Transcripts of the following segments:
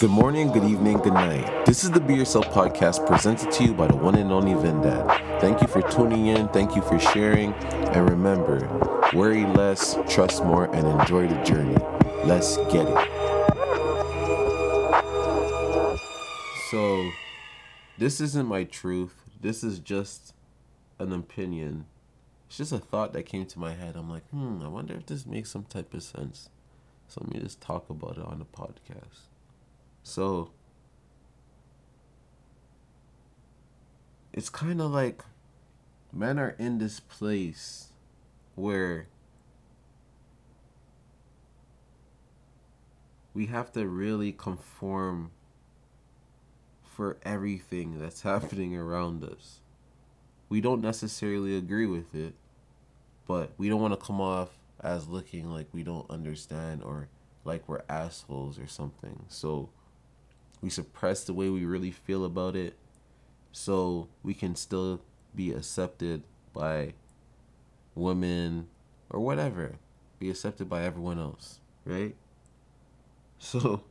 Good morning, good evening, good night. This is the Be Yourself podcast presented to you by the one and only Vin Dad. Thank you for tuning in, thank you for sharing, and remember worry less, trust more, and enjoy the journey. Let's get it. So, this isn't my truth, this is just an opinion. It's just a thought that came to my head. I'm like, hmm, I wonder if this makes some type of sense. So, let me just talk about it on the podcast. So it's kind of like men are in this place where we have to really conform for everything that's happening around us. We don't necessarily agree with it, but we don't want to come off as looking like we don't understand or like we're assholes or something. So we suppress the way we really feel about it so we can still be accepted by women or whatever. Be accepted by everyone else right? So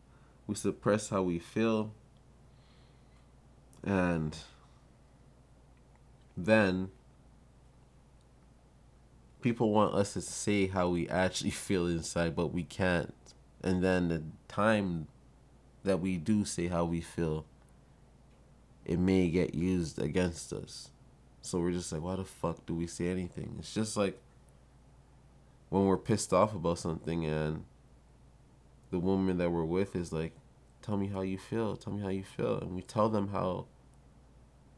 we suppress how we feel and then people want us to say how we actually feel inside but we can't. And then the time that we do say how we feel, it may get used against us. So we're just like, why the fuck do we say anything? It's just like when we're pissed off about something and the woman that we're with is like, tell me how you feel, tell me how you feel. And we tell them how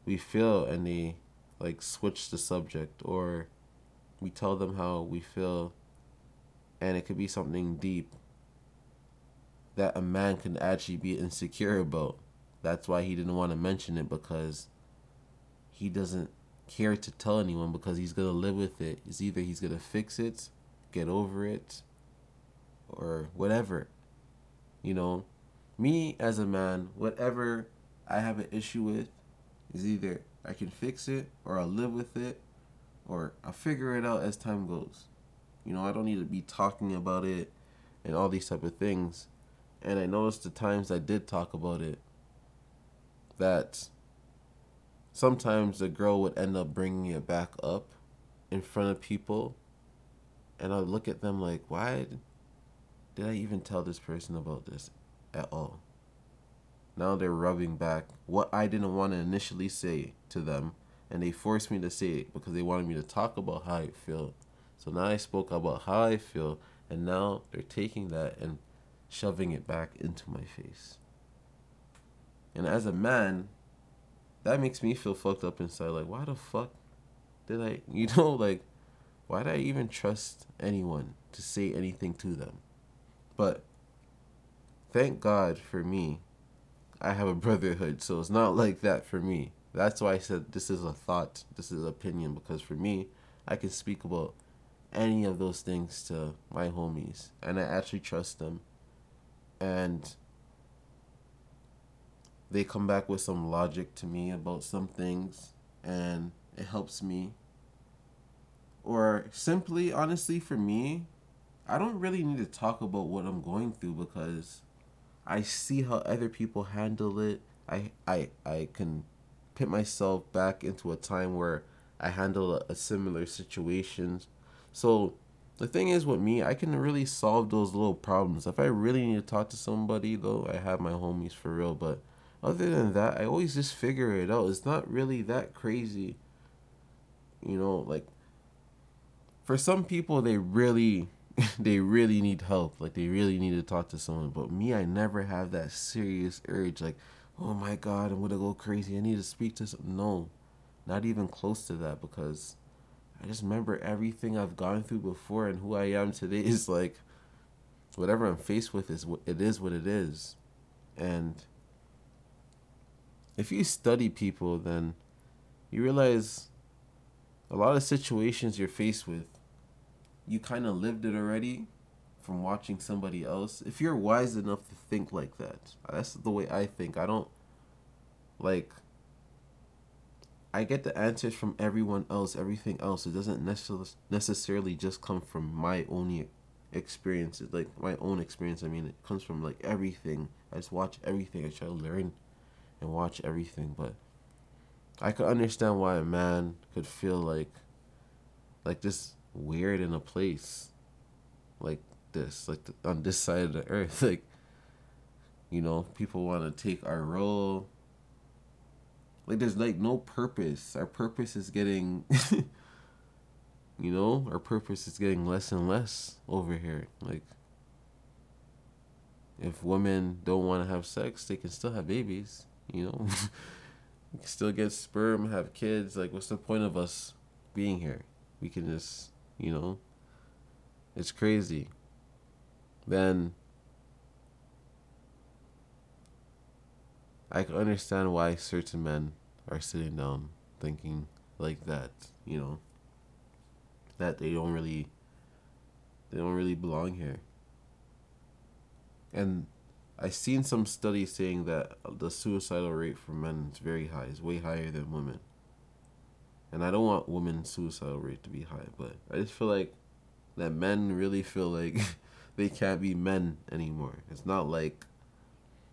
we feel and they like switch the subject or we tell them how we feel and it could be something deep that a man can actually be insecure about. That's why he didn't want to mention it because he doesn't care to tell anyone because he's gonna live with it. It's either he's gonna fix it, get over it, or whatever. You know, me as a man, whatever I have an issue with is either I can fix it or I'll live with it or I'll figure it out as time goes. You know, I don't need to be talking about it and all these type of things and I noticed the times I did talk about it that sometimes the girl would end up bringing it back up in front of people and I would look at them like why did I even tell this person about this at all? Now they're rubbing back what I didn't want to initially say to them and they forced me to say it because they wanted me to talk about how I feel. So now I spoke about how I feel and now they're taking that and shoving it back into my face. And as a man, that makes me feel fucked up inside. Like, why the fuck did I, you know, like, why did I even trust anyone to say anything to them? But thank God for me, I have a brotherhood, so it's not like that for me. That's why I said this is a thought, this is opinion, because for me, I can speak about any of those things to my homies, and I actually trust them and they come back with some logic to me about some things and it helps me. Or simply honestly for me i don't really need to talk about what i'm going through because i see how other people handle it. I i i can put myself back into a time where i handle a, a similar situations so the thing is with me, I can really solve those little problems. If I really need to talk to somebody, though, I have my homies for real. But other than that, I always just figure it out. It's not really that crazy. You know, like for some people, they really, they really need help. Like they really need to talk to someone. But me, I never have that serious urge. Like, oh my god, I'm gonna go crazy. I need to speak to some. No, not even close to that because I just remember everything I've gone through before and who I am today is like whatever I'm faced with is what it is what it is. And if you study people then you realize a lot of situations you're faced with you kind of lived it already from watching somebody else. If you're wise enough to think like that. That's the way I think. I don't like I get the answers from everyone else, everything else. It doesn't necessarily necessarily just come from my own experiences, like my own experience. I mean, it comes from like everything. I just watch everything. I try to learn and watch everything, but I could understand why a man could feel like like this weird in a place like this, like the, on this side of the earth, like you know, people want to take our role. Like there's like no purpose. Our purpose is getting you know, our purpose is getting less and less over here. Like if women don't want to have sex, they can still have babies, you know. can still get sperm, have kids. Like what's the point of us being here? We can just, you know, it's crazy. Then I can understand why certain men are sitting down thinking like that, you know, that they don't really they don't really belong here. And I've seen some studies saying that the suicidal rate for men is very high, it's way higher than women. And I don't want women's suicidal rate to be high, but I just feel like that men really feel like they can't be men anymore. It's not like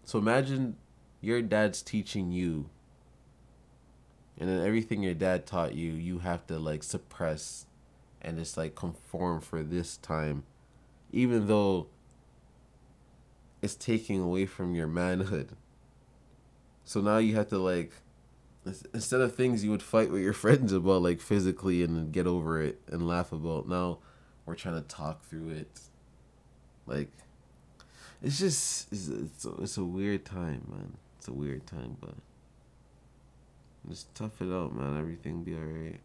so imagine your dad's teaching you and then everything your dad taught you you have to like suppress and just like conform for this time. Even though it's taking away from your manhood. So now you have to like instead of things you would fight with your friends about like physically and get over it and laugh about now we're trying to talk through it. Like it's just it's it's it's a weird time man. It's a weird time, but just tough it out, man. Everything be alright.